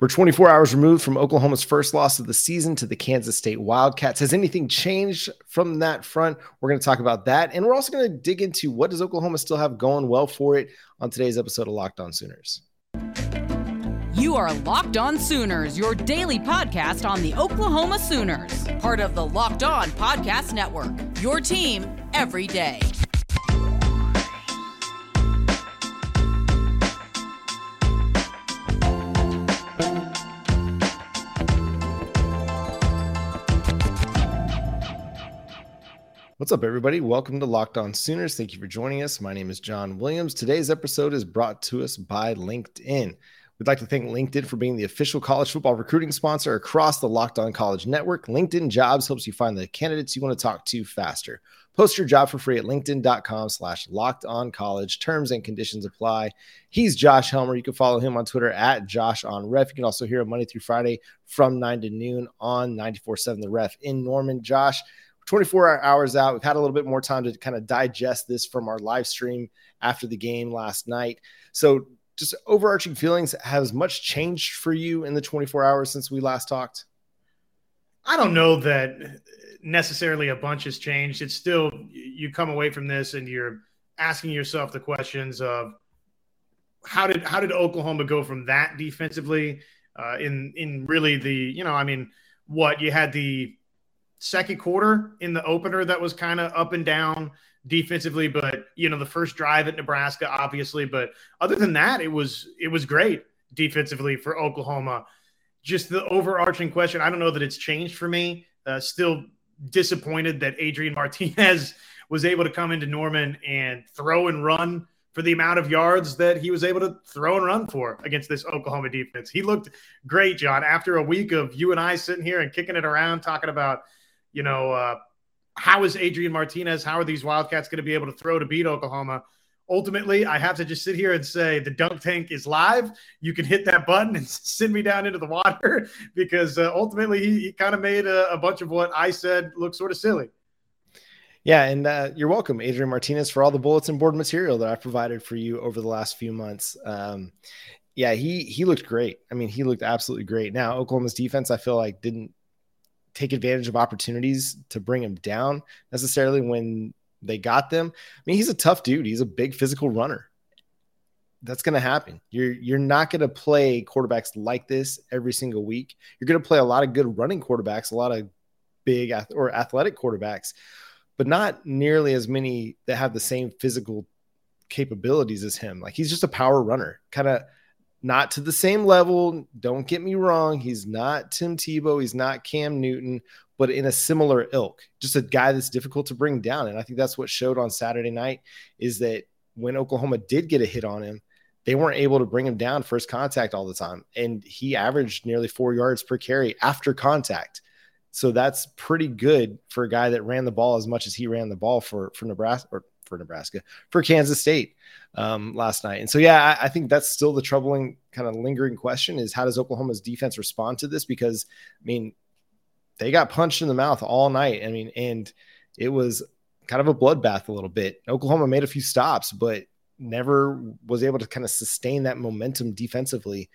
We're 24 hours removed from Oklahoma's first loss of the season to the Kansas State Wildcats. Has anything changed from that front? We're going to talk about that. And we're also going to dig into what does Oklahoma still have going well for it on today's episode of Locked On Sooners. You are Locked On Sooners, your daily podcast on the Oklahoma Sooners, part of the Locked On Podcast Network. Your team every day. What's up, everybody? Welcome to Locked On Sooners. Thank you for joining us. My name is John Williams. Today's episode is brought to us by LinkedIn. We'd like to thank LinkedIn for being the official college football recruiting sponsor across the Locked On College Network. LinkedIn Jobs helps you find the candidates you want to talk to faster. Post your job for free at linkedin.com slash locked on college. Terms and conditions apply. He's Josh Helmer. You can follow him on Twitter at Josh on Ref. You can also hear him Monday through Friday from 9 to noon on 94.7 The Ref in Norman. Josh, 24 hours out. We've had a little bit more time to kind of digest this from our live stream after the game last night. So, just overarching feelings has much changed for you in the 24 hours since we last talked? I don't know that necessarily a bunch has changed. It's still, you come away from this and you're asking yourself the questions of how did how did Oklahoma go from that defensively uh, in in really the you know I mean what you had the second quarter in the opener that was kind of up and down defensively, but you know, the first drive at Nebraska, obviously. But other than that, it was it was great defensively for Oklahoma. Just the overarching question, I don't know that it's changed for me. Uh, still disappointed that Adrian Martinez was able to come into Norman and throw and run for the amount of yards that he was able to throw and run for against this Oklahoma defense. He looked great, John. After a week of you and I sitting here and kicking it around, talking about you know, uh, how is Adrian Martinez? How are these Wildcats going to be able to throw to beat Oklahoma? Ultimately, I have to just sit here and say the dunk tank is live. You can hit that button and send me down into the water because uh, ultimately he, he kind of made a, a, bunch of what I said look sort of silly. Yeah, and uh, you're welcome, Adrian Martinez, for all the bulletin board material that I've provided for you over the last few months. Um, yeah, he he looked great. I mean, he looked absolutely great. Now, Oklahoma's defense, I feel like didn't take advantage of opportunities to bring him down necessarily when they got them. I mean, he's a tough dude. He's a big physical runner. That's going to happen. You're you're not going to play quarterbacks like this every single week. You're going to play a lot of good running quarterbacks, a lot of big or athletic quarterbacks, but not nearly as many that have the same physical capabilities as him. Like he's just a power runner, kind of not to the same level. Don't get me wrong. He's not Tim Tebow. He's not Cam Newton, but in a similar ilk, just a guy that's difficult to bring down. And I think that's what showed on Saturday night is that when Oklahoma did get a hit on him, they weren't able to bring him down first contact all the time. And he averaged nearly four yards per carry after contact. So that's pretty good for a guy that ran the ball as much as he ran the ball for, for Nebraska or for Nebraska for Kansas State um, last night. And so, yeah, I, I, think that's still the troubling kind of lingering question is how does Oklahoma's defense respond to this? Because I mean, they got punched in the mouth all night. I mean, and it was kind of a bloodbath a little bit. Oklahoma made a few stops, but never was able to kind of sustain that momentum defensively,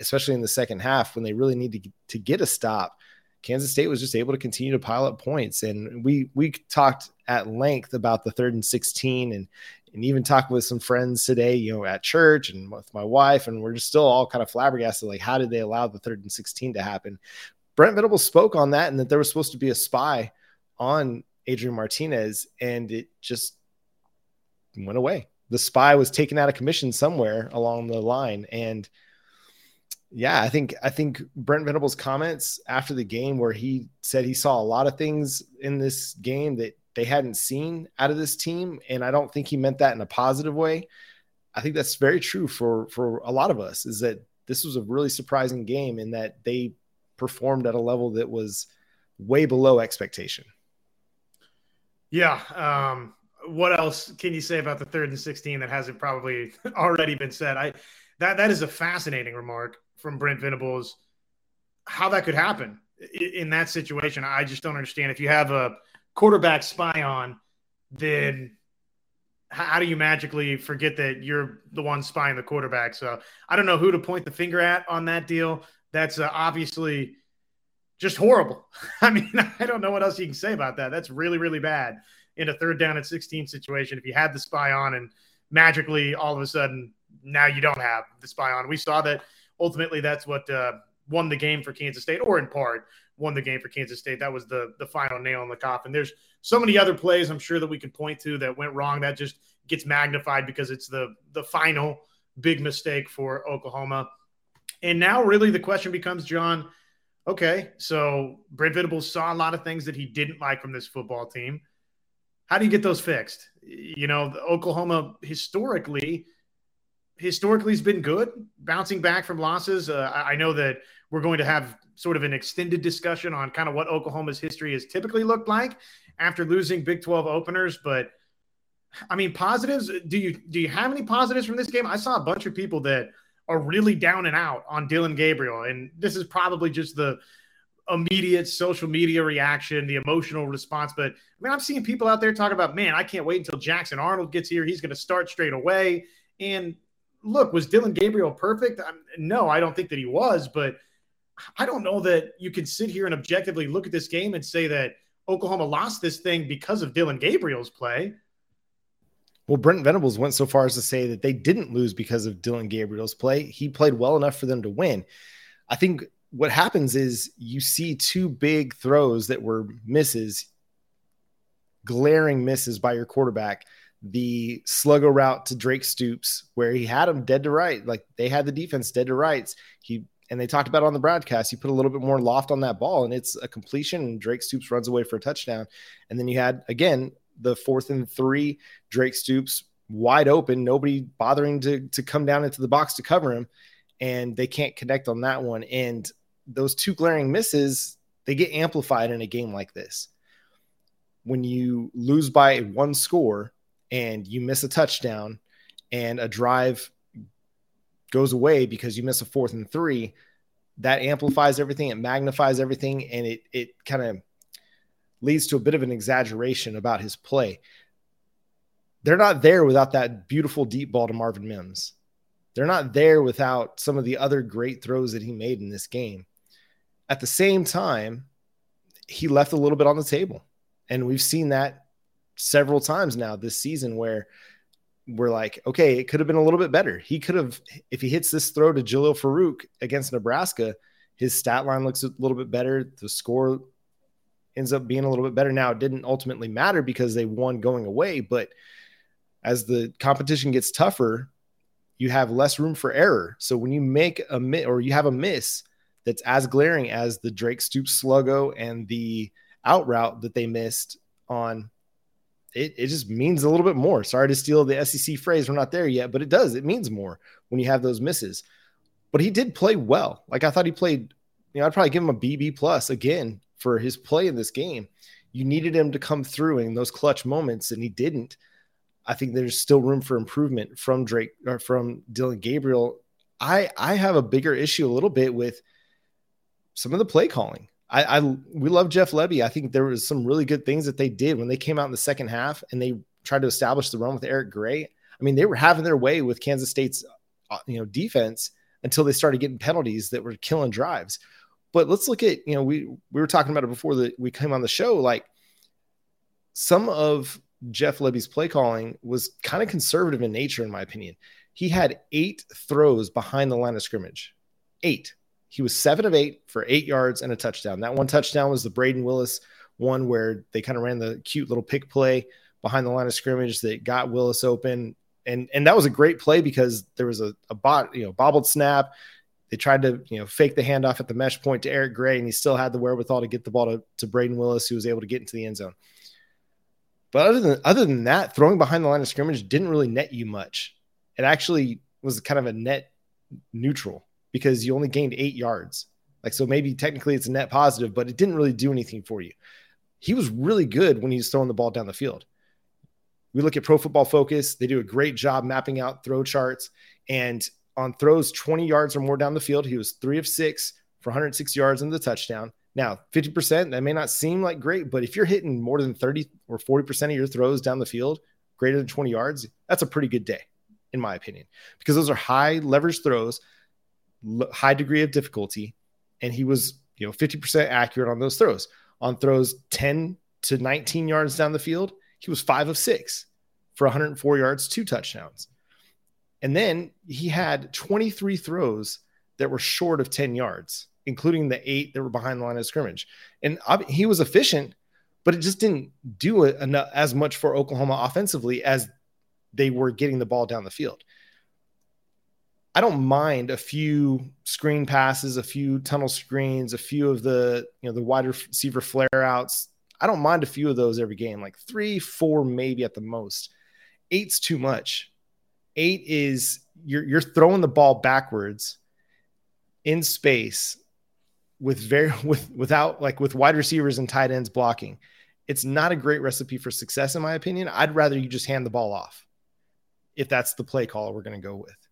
especially in the second half when they really need to, to get a stop. Kansas State was just able to continue to pile up points. And we we talked at length about the third and 16 and and even talked with some friends today, you know, at church and with my wife, and we're just still all kind of flabbergasted. Like, how did they allow the third and 16 to happen? Brent Venables spoke on that and that there was supposed to be a spy on Adrian Martinez, and it just went away. The spy was taken out of commission somewhere along the line. And yeah, I think I think Brent Venables' comments after the game where he said he saw a lot of things in this game that they hadn't seen out of this team, and I don't think he meant that in a positive way. I think that's very true for for a lot of us. Is that this was a really surprising game in that they performed at a level that was way below expectation. Yeah. Um, what else can you say about the third and 16 that hasn't probably already been said? I that that is a fascinating remark from Brent Venables how that could happen in that situation. I just don't understand. If you have a quarterback spy on, then how do you magically forget that you're the one spying the quarterback? So I don't know who to point the finger at on that deal, That's uh, obviously just horrible. I mean, I don't know what else you can say about that. That's really, really bad in a third down at 16 situation. If you had the spy on and magically all of a sudden now you don't have the spy on, we saw that ultimately that's what uh, won the game for Kansas State, or in part won the game for Kansas State. That was the the final nail in the coffin. There's so many other plays I'm sure that we can point to that went wrong. That just gets magnified because it's the the final big mistake for Oklahoma. And now really the question becomes, John, okay, so Brent Venables saw a lot of things that he didn't like from this football team. How do you get those fixed? You know, Oklahoma historically historically has been good, bouncing back from losses. Uh, I know that we're going to have sort of an extended discussion on kind of what Oklahoma's history has typically looked like after losing Big 12 openers, but I mean positives, do you do you have any positives from this game? I saw a bunch of people that are really down and out on Dillon Gabriel and this is probably just the immediate social media reaction, the emotional response. But I mean, I'm seeing people out there talk about, man, I can't wait until Jackson Arnold gets here. He's going to start straight away. And look, was Dillon Gabriel perfect? I'm, no, I don't think that he was, but I don't know that you can sit here and objectively look at this game and say that Oklahoma lost this thing because of Dillon Gabriel's play. Well, Brent Venables went so far as to say that they didn't lose because of Dillon Gabriel's play. He played well enough for them to win. I think what happens is you see two big throws that were misses, glaring misses by your quarterback. The sluggo route to Drake Stoops, where he had him dead to right, like they had the defense dead to rights. He and they talked about on the broadcast, He put a little bit more loft on that ball, and it's a completion. And Drake Stoops runs away for a touchdown. And then you had again the fourth and three, Drake Stoops wide open, nobody bothering to to come down into the box to cover him, and they can't connect on that one. And those two glaring misses, they get amplified in a game like this. When you lose by one score and you miss a touchdown and a drive goes away because you miss a fourth and three, that amplifies everything, it magnifies everything, and it it kind of leads to a bit of an exaggeration about his play. They're not there without that beautiful deep ball to Marvin Mims. They're not there without some of the other great throws that he made in this game. At the same time, he left a little bit on the table. And we've seen that several times now this season where we're like, okay, it could have been a little bit better. He could have, if he hits this throw to Jalil Farooq against Nebraska, his stat line looks a little bit better. The score ends up being a little bit better. Now, it didn't ultimately matter because they won going away, but as the competition gets tougher, you have less room for error. So when you make a miss or you have a miss that's as glaring as the Drake Stoops sluggo and the out route that they missed on it, it just means a little bit more. Sorry to steal the SEC phrase. We're not there yet, but it does. It means more when you have those misses. But he did play well. Like I thought he played, you know, I'd probably give him a BB plus again for his play in this game. You needed him to come through in those clutch moments, and he didn't. I think there's still room for improvement from Drake or from Dillon Gabriel. I I have a bigger issue a little bit with some of the play calling. I, I we love Jeff Lebby. I think there was some really good things that they did when they came out in the second half and they tried to establish the run with Eric Gray. I mean, they were having their way with Kansas State's uh, you know defense until they started getting penalties that were killing drives. But let's look at you know we we were talking about it before that we came on the show. Like some of Jeff Lebby's play calling was kind of conservative in nature, in my opinion. He had eight throws behind the line of scrimmage, eight. He was seven of eight for eight yards and a touchdown. That one touchdown was the Brayden Willis one where they kind of ran the cute little pick play behind the line of scrimmage that got Willis open. And and that was a great play because there was a, a bot, you know, bobbled snap. They tried to, you know, fake the handoff at the mesh point to Eric Gray, and he still had the wherewithal to get the ball to, to Brayden Willis, who was able to get into the end zone. But other than other than that, throwing behind the line of scrimmage didn't really net you much. It actually was kind of a net neutral because you only gained eight yards. Like, so maybe technically it's a net positive, but it didn't really do anything for you. He was really good when he was throwing the ball down the field. We look at Pro Football Focus, they do a great job mapping out throw charts. And on throws 20 yards or more down the field, he was three of six for 106 yards in the touchdown. Now, 50%, that may not seem like great, but if you're hitting more than 30 or 40% of your throws down the field, greater than 20 yards, that's a pretty good day, in my opinion, because those are high leverage throws high degree of difficulty and he was, you know, 50% accurate on those throws. On throws 10 to 19 yards down the field, he was five of six for 104 yards, two touchdowns. And then he had 23 throws that were short of 10 yards, including the eight that were behind the line of scrimmage. And he was efficient, but it just didn't do as much for Oklahoma offensively as they were getting the ball down the field. I don't mind a few screen passes, a few tunnel screens, a few of the you know the wide receiver flare outs. I don't mind a few of those every game, like three, four, maybe at the most. Eight's too much. Eight is you're you're throwing the ball backwards in space with very with without like with wide receivers and tight ends blocking. It's not a great recipe for success, in my opinion. I'd rather you just hand the ball off if that's the play call we're going to go with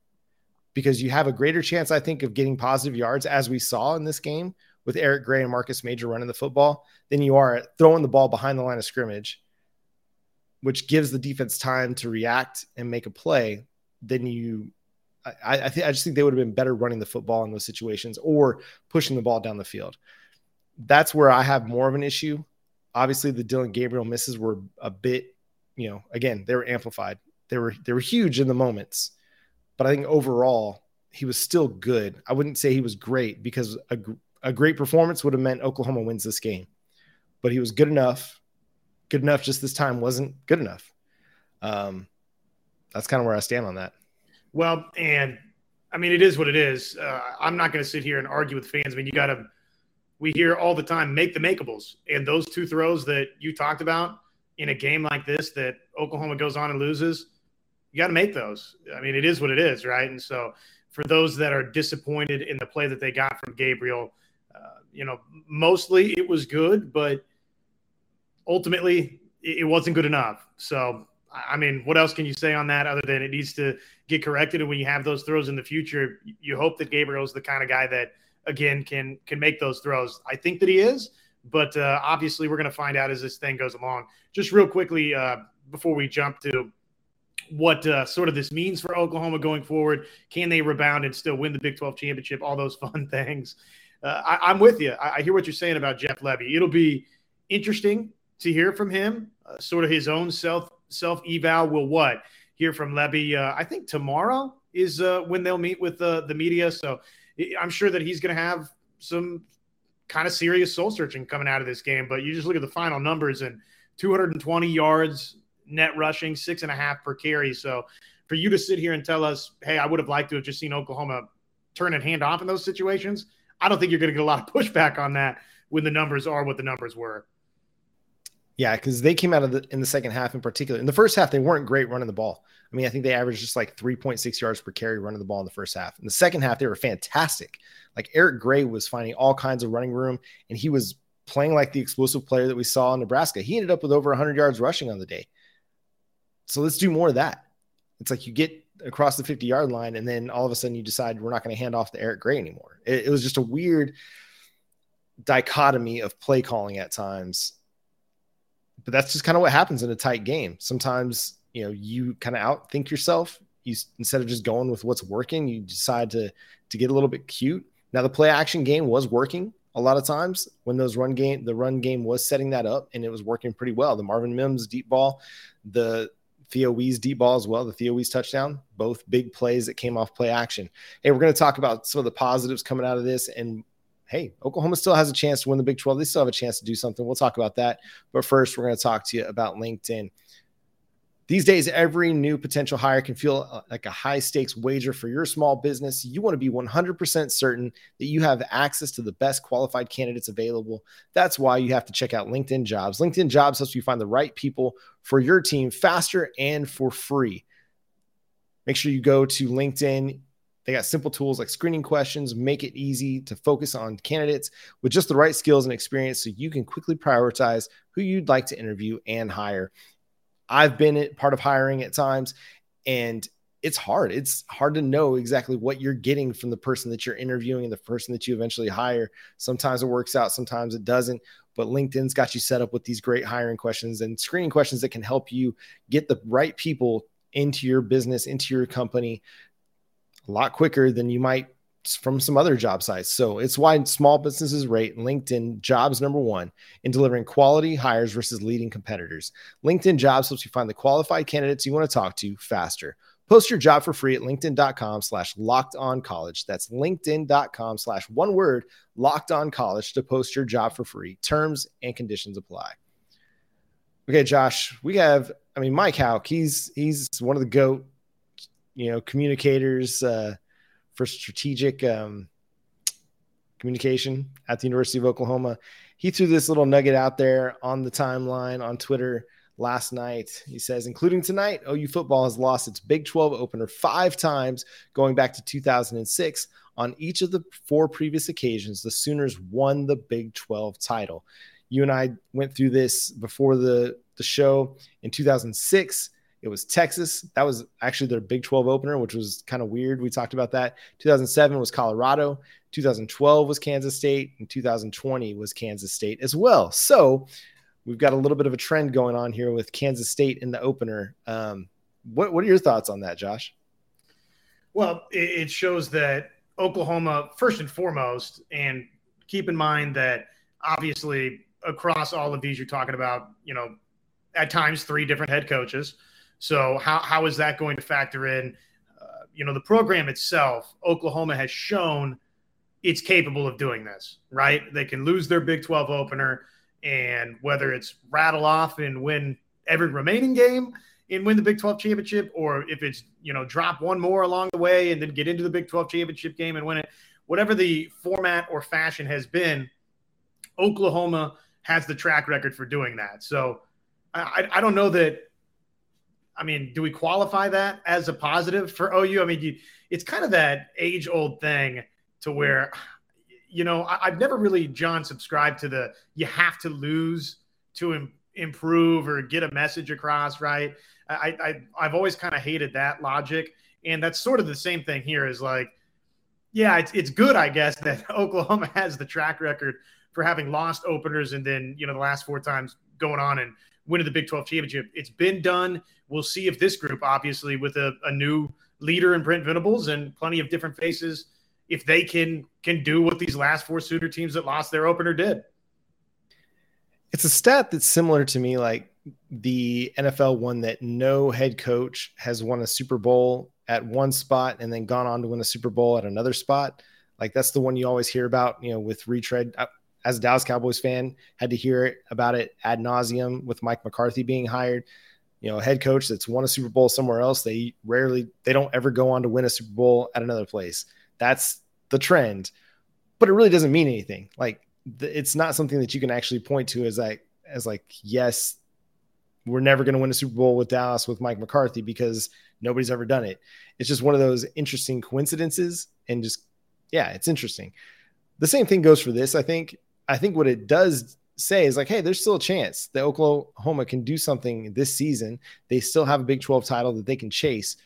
because you have a greater chance, I think, of getting positive yards as we saw in this game with Eric Gray and Marcus Major running the football than you are throwing the ball behind the line of scrimmage, which gives the defense time to react and make a play. Then you, I, I think, I just think they would have been better running the football in those situations or pushing the ball down the field. That's where I have more of an issue. Obviously, the Dillon Gabriel misses were a bit, you know, again, they were amplified. They were they were huge in the moments but I think overall he was still good. I wouldn't say he was great because a, a great performance would have meant Oklahoma wins this game, but he was good enough. Good enough just this time wasn't good enough. Um, that's kind of where I stand on that. Well, and I mean, it is what it is. Uh, I'm not going to sit here and argue with fans. I mean, you got to, we hear all the time, make the makeables. And those two throws that you talked about in a game like this that Oklahoma goes on and loses, you got to make those. I mean, it is what it is, right? And so, for those that are disappointed in the play that they got from Gabriel, uh, you know, mostly it was good, but ultimately it wasn't good enough. So, I mean, what else can you say on that other than it needs to get corrected? And when you have those throws in the future, you hope that Gabriel's the kind of guy that again can can make those throws. I think that he is, but uh, obviously we're going to find out as this thing goes along. Just real quickly uh, before we jump to what uh, sort of this means for Oklahoma going forward. Can they rebound and still win the Big 12 championship? All those fun things. Uh, I, am with you. I, I, hear what you're saying about Jeff Lebby. It'll be interesting to hear from him, uh, sort of his own self self eval. Will what hear from Lebby? Uh, I think tomorrow is uh, when they'll meet with the the media. So I'm sure that he's going to have some kind of serious soul searching coming out of this game. But you just look at the final numbers and 220 yards, net rushing, six and a half per carry. So for you to sit here and tell us, hey, I would have liked to have just seen Oklahoma turn and hand off in those situations, I don't think you're going to get a lot of pushback on that when the numbers are what the numbers were. Yeah, because they came out of the in the second half in particular. In the first half, they weren't great running the ball. I mean, I think they averaged just like 3.6 yards per carry running the ball in the first half. In the second half, they were fantastic. Like Eric Gray was finding all kinds of running room, and he was playing like the explosive player that we saw in Nebraska. He ended up with over 100 yards rushing on the day. So let's do more of that. It's like you get across the 50 yard line and then all of a sudden you decide we're not going to hand off to Eric Gray anymore. It, it, was just a weird dichotomy of play calling at times. But that's just kind of what happens in a tight game. Sometimes, you know, you kind of outthink yourself. You instead of just going with what's working, you decide to to get a little bit cute. Now the play action game was working a lot of times when those run game the run game was setting that up and it was working pretty well. The Marvin Mims deep ball, the Theo Wease deep ball as well, the Theo Wease touchdown, both big plays that came off play action. Hey, we're going to talk about some of the positives coming out of this. And hey, Oklahoma still has a chance to win the Big 12. They still have a chance to do something. We'll talk about that. But first, we're going to talk to you about LinkedIn. These days, every new potential hire can feel uh, like a high stakes wager for your small business. You want to be 100% certain that you have access to the best qualified candidates available. That's why you have to check out LinkedIn Jobs. LinkedIn Jobs helps you find the right people for your team faster and for free. Make sure you go to LinkedIn. They got simple tools like screening questions, make it easy to focus on candidates with just the right skills and experience so you can quickly prioritize who you'd like to interview and hire. I've been part of hiring at times and it's hard. It's hard to know exactly what you're getting from the person that you're interviewing and the person that you eventually hire. Sometimes it works out, sometimes it doesn't. But LinkedIn's got you set up with these great hiring questions and screening questions that can help you get the right people into your business, into your company a lot quicker than you might from some other job sites. So it's why small businesses rate LinkedIn jobs number one in delivering quality hires versus leading competitors. LinkedIn jobs helps you find the qualified candidates you want to talk to faster. Post your job for free at LinkedIn.com slash locked on college. That's LinkedIn.com slash one word locked on college to post your job for free. Terms and conditions apply. Okay, Josh, we have, I mean, Mike Houck, he's he's one of the GOAT, you know, communicators, uh, for strategic um, communication at the University of Oklahoma. He threw this little nugget out there on the timeline on Twitter last night. He says, including tonight, OU football has lost its Big 12 opener five times going back to 2006. On each of the four previous occasions, the Sooners won the Big 12 title. You and I went through this before the, the show in 2006. It was Texas. That was actually their Big 12 opener, which was kind of weird. We talked about that. 2007 was Colorado. 2012 was Kansas State. And 2020 was Kansas State as well. So we've got a little bit of a trend going on here with Kansas State in the opener. Um, what, what are your thoughts on that, Josh? Well, it shows that Oklahoma, first and foremost, and keep in mind that obviously across all of these, you're talking about, you know, at times three different head coaches. So how how is that going to factor in? Uh, you know, the program itself, Oklahoma has shown it's capable of doing this, right? They can lose their Big 12 opener, and whether it's rattle off and win every remaining game and win the Big 12 championship, or if it's you know drop one more along the way and then get into the Big 12 championship game and win it, whatever the format or fashion has been, Oklahoma has the track record for doing that. So I, I don't know that I mean, do we qualify that as a positive for OU? I mean, you, it's kind of that age old thing to where, you know, I, have never really, John, subscribed to the you have to lose to Im- improve or get a message across, right? I, I I've always kind of hated that logic, and that's sort of the same thing here. Is like, yeah, it's it's good, I guess, that Oklahoma has the track record for having lost openers and then you know the last four times going on and winning the Big 12 championship. It's been done. We'll see if this group, obviously, with a, a new leader in Brent Venables and plenty of different faces, if they can can do what these last four Sooner teams that lost their opener did. It's a stat that's similar to me, like the NFL one that no head coach has won a Super Bowl at one spot and then gone on to win a Super Bowl at another spot. Like that's the one you always hear about, you know, with retread as a Dallas Cowboys fan, had to hear about it ad nauseum with Mike McCarthy being hired. You know, a head coach that's won a Super Bowl somewhere else. They rarely, they don't ever go on to win a Super Bowl at another place. That's the trend, but it really doesn't mean anything. Like it's not something that you can actually point to as like, as like, yes, we're never going to win a Super Bowl with Dallas with Mike McCarthy because nobody's ever done it. It's just one of those interesting coincidences and just, yeah, it's interesting. The same thing goes for this. I think I think what it does say is like, hey, there's still a chance that Oklahoma can do something this season. They still have a Big 12 title that they can chase.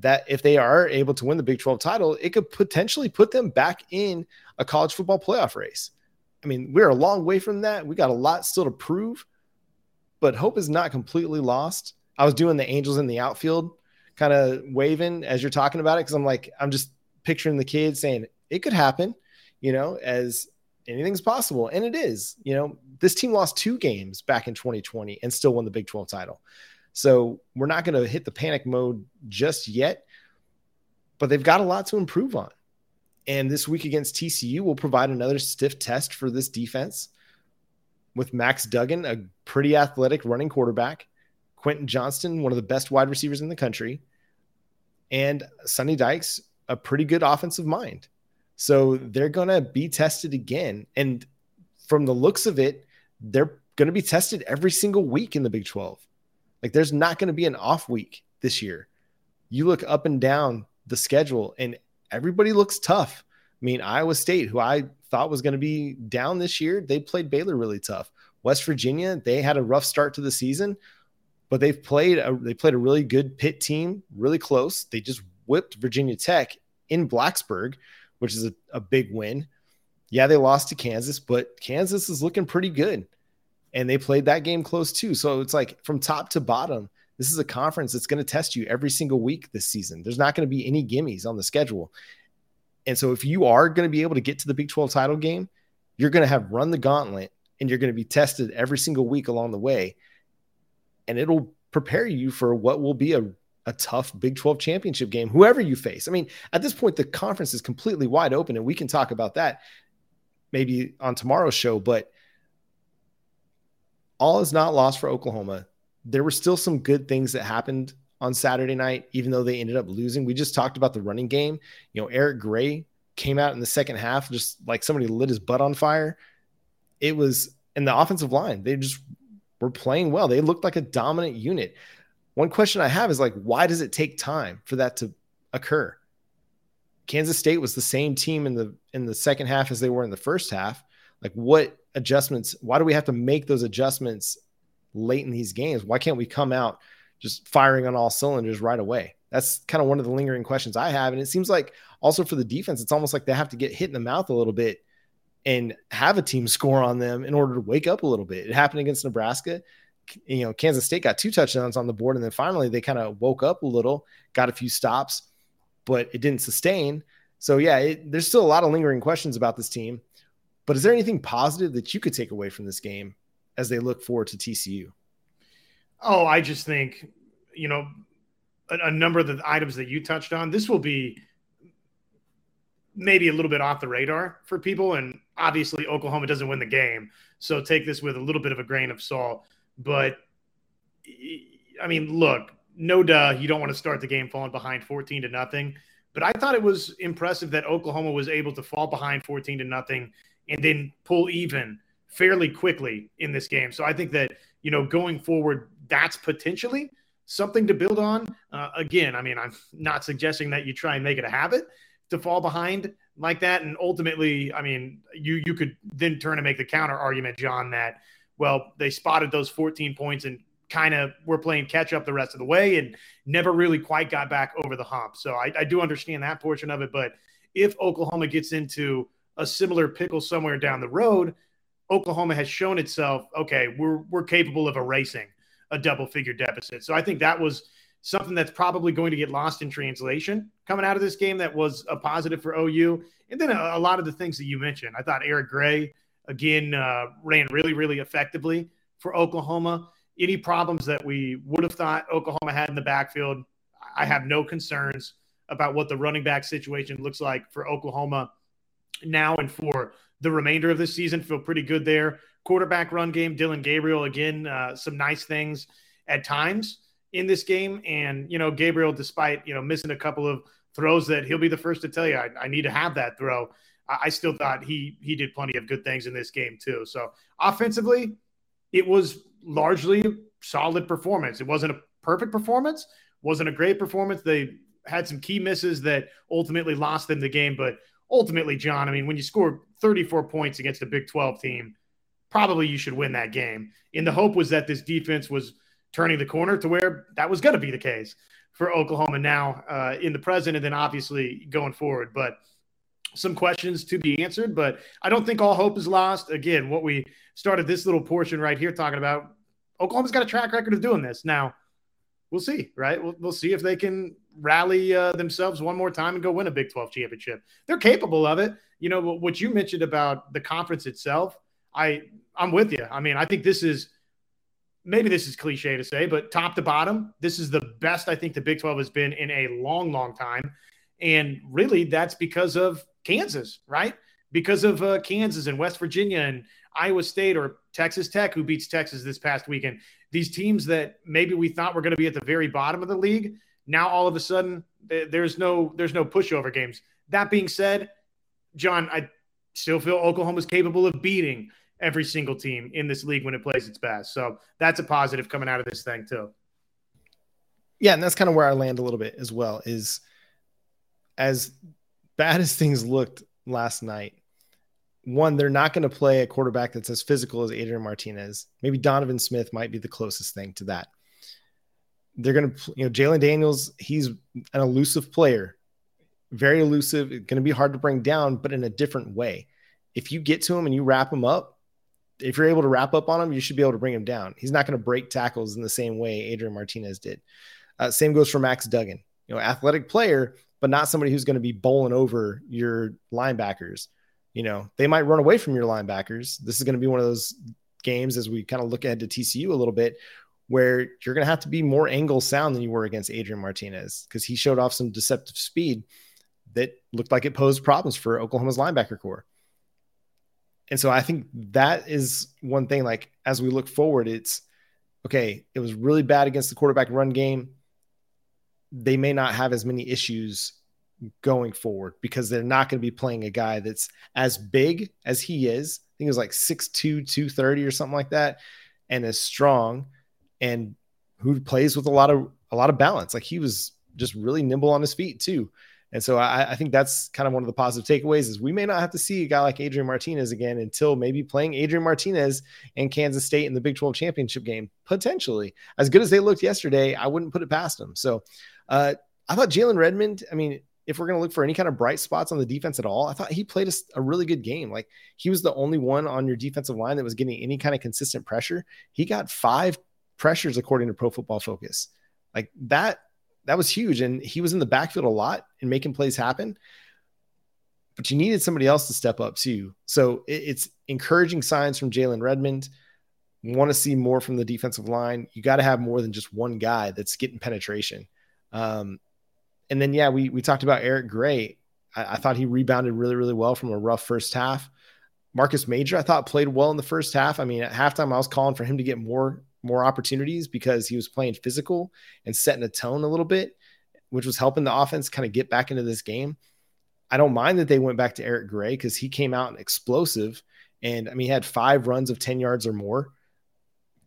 That if they are able to win the Big 12 title, it could potentially put them back in a college football playoff race. I mean, we're a long way from that. We got a lot still to prove, but hope is not completely lost. I was doing the Angels in the outfield kind of waving as you're talking about it because I'm like, I'm just picturing the kids saying it could happen, you know, as anything's possible. And it is. You know, this team lost two games back in 2020 and still won the Big 12 title. So we're not going to hit the panic mode just yet, but they've got a lot to improve on. And this week against TCU will provide another stiff test for this defense with Max Duggan, a pretty athletic running quarterback, Quentin Johnston, one of the best wide receivers in the country, and Sonny Dykes, a pretty good offensive mind. So they're going to be tested again. And from the looks of it, they're going to be tested every single week in the Big 12. Like there's not going to be an off week this year. You look up and down the schedule and everybody looks tough. I mean, Iowa State, who I thought was going to be down this year, they played Baylor really tough. West Virginia, they had a rough start to the season, but they've played a, they played a really good Pitt team, really close. They just whipped Virginia Tech in Blacksburg, which is a, a big win. Yeah, they lost to Kansas, but Kansas is looking pretty good. And they played that game close too. So it's like from top to bottom, this is a conference that's going to test you every single week this season. There's not going to be any gimmies on the schedule. And so if you are going to be able to get to the Big 12 title game, you're going to have run the gauntlet and you're going to be tested every single week along the way. And it'll prepare you for what will be a, a tough Big 12 championship game, whoever you face. I mean, at this point, the conference is completely wide open, and we can talk about that maybe on tomorrow's show. But all is not lost for Oklahoma. There were still some good things that happened on Saturday night, even though they ended up losing. We just talked about the running game. You know, Eric Gray came out in the second half just like somebody lit his butt on fire. It was in the offensive line. They just were playing well. They looked like a dominant unit. One question I have is like, why does it take time for that to occur? Kansas State was the same team in the in the second half as they were in the first half. Like, what adjustments? Why do we have to make those adjustments late in these games? Why can't we come out just firing on all cylinders right away? That's kind of one of the lingering questions I have. And it seems like also for the defense, it's almost like they have to get hit in the mouth a little bit and have a team score on them in order to wake up a little bit. It happened against Nebraska. You know, Kansas State got two touchdowns on the board, and then finally they kind of woke up a little, got a few stops, but it didn't sustain. So yeah, it, there's still a lot of lingering questions about this team. But is there anything positive that you could take away from this game as they look forward to TCU? Oh, I just think, you know, a, a number of the items that you touched on, this will be maybe a little bit off the radar for people. And obviously, Oklahoma doesn't win the game. So take this with a little bit of a grain of salt. But I mean, look, no duh, you don't want to start the game falling behind 14 to nothing. But I thought it was impressive that Oklahoma was able to fall behind 14 to nothing and then pull even fairly quickly in this game. So I think that, you know, going forward, that's potentially something to build on. Uh, again, I mean, I'm not suggesting that you try and make it a habit to fall behind like that. And ultimately, I mean, you you could then turn and make the counter argument, John, that well, they spotted those 14 points and kind of were playing catch up the rest of the way and never really quite got back over the hump. So I, I do understand that portion of it. But if Oklahoma gets into a similar pickle somewhere down the road, Oklahoma has shown itself, okay, we're we're capable of erasing a double figure deficit. So I think that was something that's probably going to get lost in translation coming out of this game that was a positive for OU. And then a, a lot of the things that you mentioned. I thought Eric Gray, again, uh, ran really, really effectively for Oklahoma. Any problems that we would have thought Oklahoma had in the backfield, I have no concerns about what the running back situation looks like for Oklahoma now and for the remainder of this season. Feel pretty good there. Quarterback run game, Dillon Gabriel, again, uh, some nice things at times in this game. And, you know, Gabriel, despite, you know, missing a couple of throws that he'll be the first to tell you, I, I need to have that throw. I, still thought he he did plenty of good things in this game too. So offensively, it was largely solid performance. It wasn't a perfect performance, wasn't a great performance. They had some key misses that ultimately lost them the game. But ultimately, John, I mean, when you score 34 points against a Big 12 team, probably you should win that game. And the hope was that this defense was turning the corner to where that was going to be the case for Oklahoma now uh, in the present and then obviously going forward. But some questions to be answered, but I don't think all hope is lost. Again, what we started this little portion right here talking about, Oklahoma's got a track record of doing this. Now, we'll see, right? We'll, we'll see if they can rally uh, themselves one more time and go win a Big 12 championship. They're capable of it. You know, what you mentioned about the conference itself, I I'm with you. I mean, I think this is maybe this is cliche to say, but top to bottom, this is the best I think the Big 12 has been in a long, long time. And really, that's because of Kansas, right? Because of uh, Kansas and West Virginia and Iowa State or Texas Tech, who beats Texas this past weekend. These teams that maybe we thought were going to be at the very bottom of the league, now all of a sudden there's no there's no pushover games. That being said, John, I still feel Oklahoma's capable of beating every single team in this league when it plays its best. So that's a positive coming out of this thing too. Yeah, and that's kind of where I land a little bit as well. Is as bad as things looked last night, one, they're not going to play a quarterback that's as physical as Adrian Martinez. Maybe Donovan Smith might be the closest thing to that. They're going to, you know, Jalon Daniels, he's an elusive player, very elusive, going to be hard to bring down, but in a different way. If you get to him and you wrap him up, if you're able to wrap up on him, you should be able to bring him down. He's not going to break tackles in the same way Adrian Martinez did. Uh, same goes for Max Duggan. You know, athletic player, but not somebody who's going to be bowling over your linebackers. You know, they might run away from your linebackers. This is going to be one of those games as we kind of look ahead to TCU a little bit where you're going to have to be more angle sound than you were against Adrian Martinez because he showed off some deceptive speed that looked like it posed problems for Oklahoma's linebacker corps. And so I think that is one thing like as we look forward it's okay, it was really bad against the quarterback run game. They may not have as many issues going forward because they're not going to be playing a guy that's as big as he is. I think it was like 6'2, 230 or something like that, and as strong and who plays with a lot of a lot of balance. Like he was just really nimble on his feet too. And so I, I, think that's kind of one of the positive takeaways is we may not have to see a guy like Adrian Martinez again until maybe playing Adrian Martinez and Kansas State in the Big 12 championship game, potentially. As good as they looked yesterday, I wouldn't put it past them. So uh, I thought Jalen Redmond, I mean, if we're going to look for any kind of bright spots on the defense at all, I thought he played a, a, really good game. Like he was the only one on your defensive line that was getting any kind of consistent pressure. He got five pressures according to Pro Football Focus. Like that that was huge. And he was in the backfield a lot and making plays happen. But you needed somebody else to step up too. So it, it's encouraging signs from Jalen Redmond. Want to see more from the defensive line. You got to have more than just one guy that's getting penetration. Um, and then yeah, we we talked about Eric Gray. I, I, thought he rebounded really really well from a rough first half. Marcus Major, I thought played well in the first half. I mean, at halftime, I was calling for him to get more more opportunities because he was playing physical and setting a tone a little bit, which was helping the offense kind of get back into this game. I don't mind that they went back to Eric Gray because he came out explosive. And I mean, he had five runs of 10 yards or more,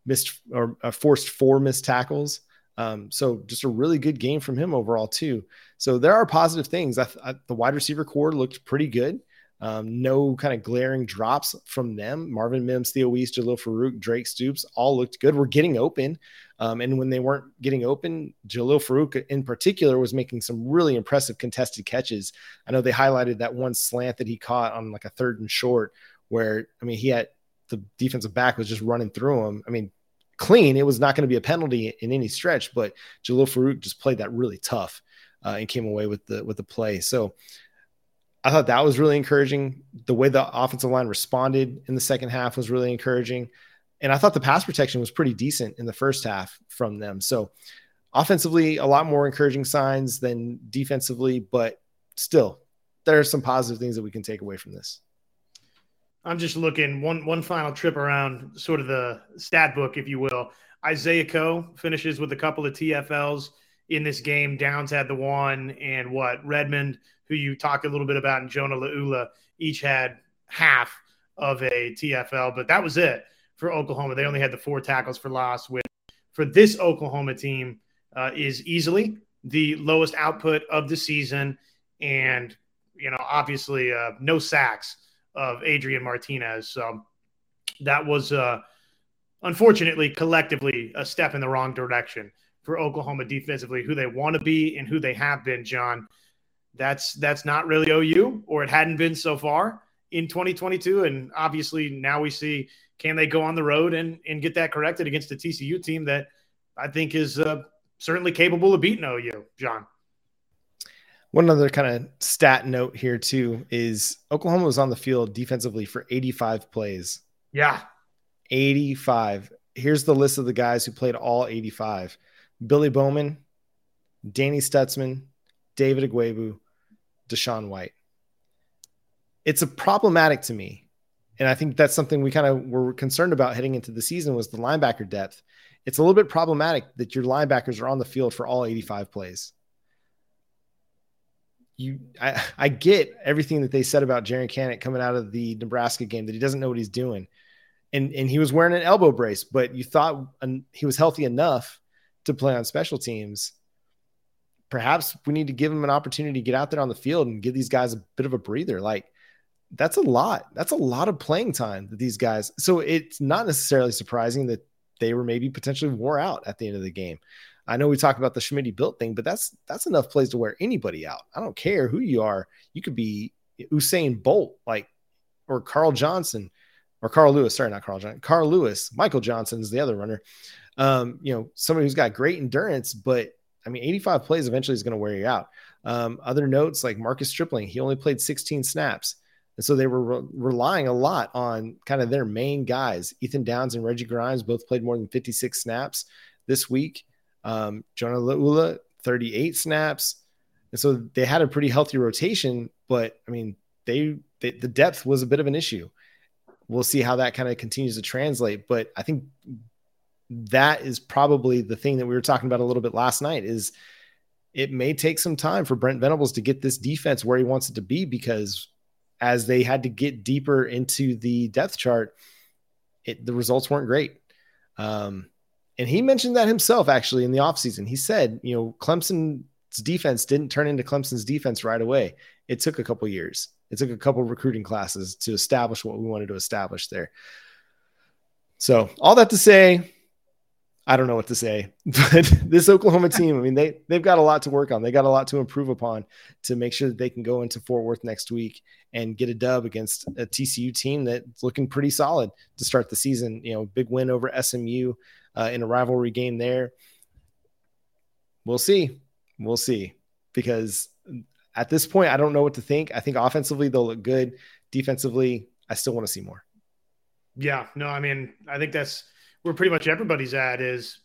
missed or uh, forced four missed tackles. Um, so just a really good game from him overall, too. So there are positive things. I, I, the wide receiver corps looked pretty good. Um, no kind of glaring drops from them. Marvin Mims, Theo Wease, Jalil Farooq, Drake Stoops all looked good. We're getting open. Um, and when they weren't getting open, Jalil Farooq in particular was making some really impressive contested catches. I know they highlighted that one slant that he caught on like a third and short where, I mean, he had the defensive back was just running through him. I mean, clean. It was not going to be a penalty in any stretch, but Jalil Farooq just played that really tough uh, and came away with the with the play. So I thought that was really encouraging. The way the offensive line responded in the second half was really encouraging. And I thought the pass protection was pretty decent in the first half from them. So offensively, a lot more encouraging signs than defensively, but still, there are some positive things that we can take away from this. I'm just looking one one final trip around sort of the stat book, if you will. Isaiah Coe finishes with a couple of TFLs in this game. Downs had the one, and what Redmond who you talked a little bit about, and Jonah Laulu each had half of a TFL, but that was it for Oklahoma. They only had the four tackles for loss, which for this Oklahoma team uh, is easily the lowest output of the season. And, you know, obviously uh, no sacks of Adrian Martinez. So that was, uh, unfortunately, collectively a step in the wrong direction for Oklahoma defensively, who they want to be and who they have been, John that's that's not really OU, or it hadn't been so far in 2022. And obviously now we see can they go on the road and and get that corrected against the TCU team that I think is uh, certainly capable of beating OU, John. One other kind of stat note here too is Oklahoma was on the field defensively for 85 plays. Yeah. 85. Here's the list of the guys who played all 85. Billy Bowman, Danny Stutsman, David Ugwoegbu, DaShaun White. It's a problematic to me. And I think that's something we kind of were concerned about heading into the season was the linebacker depth. It's a little bit problematic that your linebackers are on the field for all 85 plays. You, I, I get everything that they said about Jaren Kanak coming out of the Nebraska game that he doesn't know what he's doing, and and he was wearing an elbow brace, but you thought he was healthy enough to play on special teams perhaps we need to give him an opportunity to get out there on the field and give these guys a bit of a breather. Like that's a lot. That's a lot of playing time that these guys. So it's not necessarily surprising that they were maybe potentially wore out at the end of the game. I know we talk about the Schmidt built thing, but that's that's enough plays to wear anybody out. I don't care who you are. You could be Usain Bolt, like or Carl Johnson or Carl Lewis. Sorry, not Carl Johnson. Carl Lewis. Michael Johnson is the other runner. Um, you know, somebody who's got great endurance, but I mean, 85 plays eventually is going to wear you out. Um, other notes like Marcus Stripling, he only played 16 snaps. And so they were re- relying a lot on kind of their main guys. Ethan Downs and Reggie Grimes both played more than 56 snaps this week. Um, Jonah Laulu, 38 snaps. And so they had a pretty healthy rotation, but I mean, they, they the depth was a bit of an issue. We'll see how that kind of continues to translate. But I think that is probably the thing that we were talking about a little bit last night is it may take some time for Brent Venables to get this defense where he wants it to be because as they had to get deeper into the depth chart, it, the results weren't great. Um, and he mentioned that himself actually in the offseason. He said, you know, Clemson's defense didn't turn into Clemson's defense right away. It took a couple years. It took a couple recruiting classes to establish what we wanted to establish there. So, all that to say, I don't know what to say, but this Oklahoma team, I mean, they they've got a lot to work on. They got a lot to improve upon to make sure that they can go into Fort Worth next week and get a dub against a TCU team that's looking pretty solid to start the season. You know, big win over SMU uh, in a rivalry game there. We'll see. We'll see because at this point, I don't know what to think. I think offensively they'll look good. Defensively, I still want to see more. Yeah, no, I mean, I think that's where pretty much everybody's at is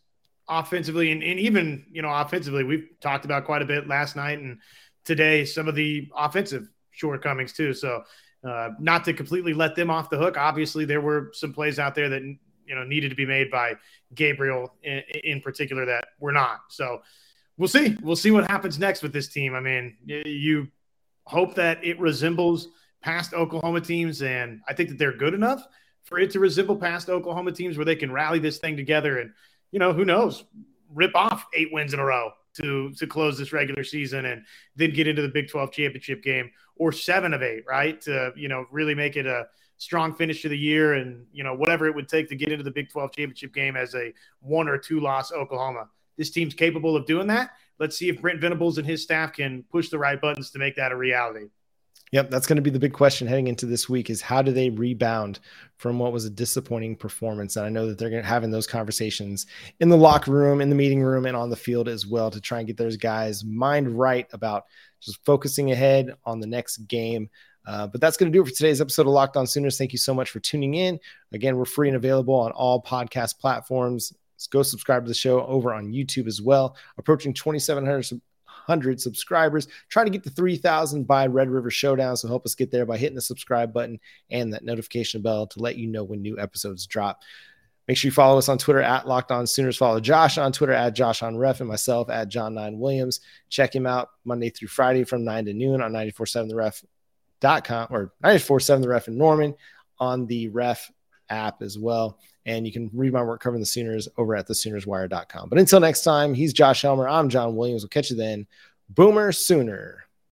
offensively and, and even you know offensively we've talked about quite a bit last night and today some of the offensive shortcomings too. So uh, not to completely let them off the hook obviously there were some plays out there that you know needed to be made by gabriel in, in particular that were not. So we'll see. We'll see what happens next with this team. I mean you hope that it resembles past oklahoma teams and i think that they're good enough for it to resemble past Oklahoma teams where they can rally this thing together and, you know, who knows, rip off eight wins in a row to to close this regular season and then get into the Big 12 championship game or seven of eight, right? To, you know, really make it a strong finish to the year and, you know, whatever it would take to get into the Big 12 championship game as a one or two loss Oklahoma. This team's capable of doing that. Let's see if Brent Venables and his staff can push the right buttons to make that a reality. Yep, that's going to be the big question heading into this week is how do they rebound from what was a disappointing performance? And I know that they're going to having those conversations in the locker room, in the meeting room, and on the field as well to try and get those guys mind right about just focusing ahead on the next game. Uh, but that's going to do it for today's episode of Locked On Sooners. Thank you so much for tuning in. Again, we're free and available on all podcast platforms. Go subscribe to the show over on YouTube as well. Approaching 2,700 100 subscribers. Try to get to 3,000 by Red River Showdown. So help us get there by hitting the subscribe button and that notification bell to let you know when new episodes drop. Make sure you follow us on Twitter at Locked On Sooners. Follow Josh on Twitter at Josh on Ref and myself at John Nine Williams. Check him out Monday through Friday from 9 to noon on 947 the ref.com or 947 the ref in Norman on the ref app as well. And you can read my work covering the Sooners over at thesoonerswire.com. But until next time, he's Josh Elmer. I'm John Williams. We'll catch you then. Boomer Sooner.